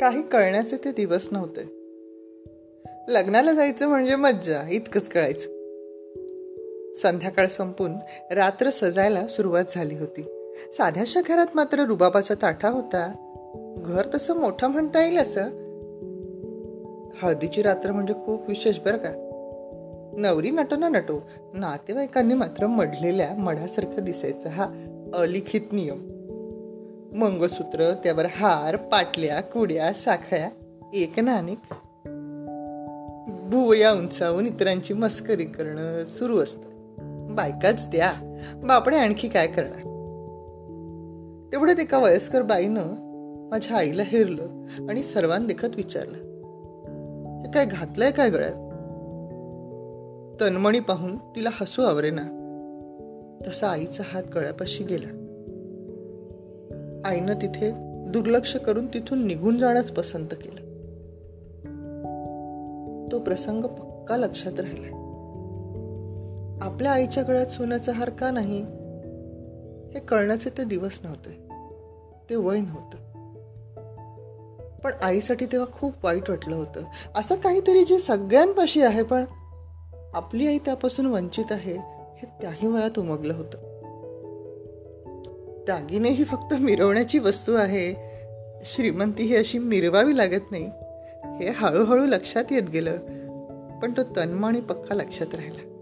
काही कळण्याचे ते दिवस नव्हते. लग्नाला जायचं म्हणजे मज्जा इतकंच कळायचं. संध्याकाळ संपून रात्र सजायला सुरुवात झाली होती. साध्याशा घरात मात्र रुबाबाचा ताठा होता. घर तसं मोठं म्हणता येईल असं? हळदीची रात्र म्हणजे खूप विशेष बरं का? नवरी नटो ना नटो नातेवाईकांनी मात्र मडलेल्या मढासारखं दिसायचं हा अलिखित नियम. मंगळसूत्र त्यावर हार पाटल्या कुड्या साखळ्या एक नानिक भुवया उंचावून इतरांची मस्करी करणं सुरू असतं. बायकाच द्या बापडे आणखी काय करणार? तेवढ्यात एका वयस्कर बाईनं माझ्या आईला हेरलं आणि सर्वांदेखत विचारलं हे काय घातलंय काय गळ्यात? तन्मणी पाहून तिला हसू आवरेना. तसा आईचा हात गळ्यापाशी गेला. आईनं तिथे दुर्लक्ष करून तिथून निघून जाणंच पसंत केलं. तो प्रसंग पक्का लक्षात राहिला आपल्या आईच्या गळ्यात सोन्याचा हार का नाही हे कळण्याचे ते दिवस नव्हते. ते वय नव्हतं पण आईसाठी तेव्हा खूप वाईट वाटलं होतं. असं काहीतरी जे सगळ्यांपाशी आहे पण आपली आई त्यापासून वंचित आहे हे त्याही वयात उमगलं होतं. दागिने ही फक्त मिरवण्याची वस्तू आहे. श्रीमंती ही अशी मिरवावी लागत नाही. हे हळूहळू लक्षात येत गेलं. पण तो तन्मणी पक्का लक्षात राहिला.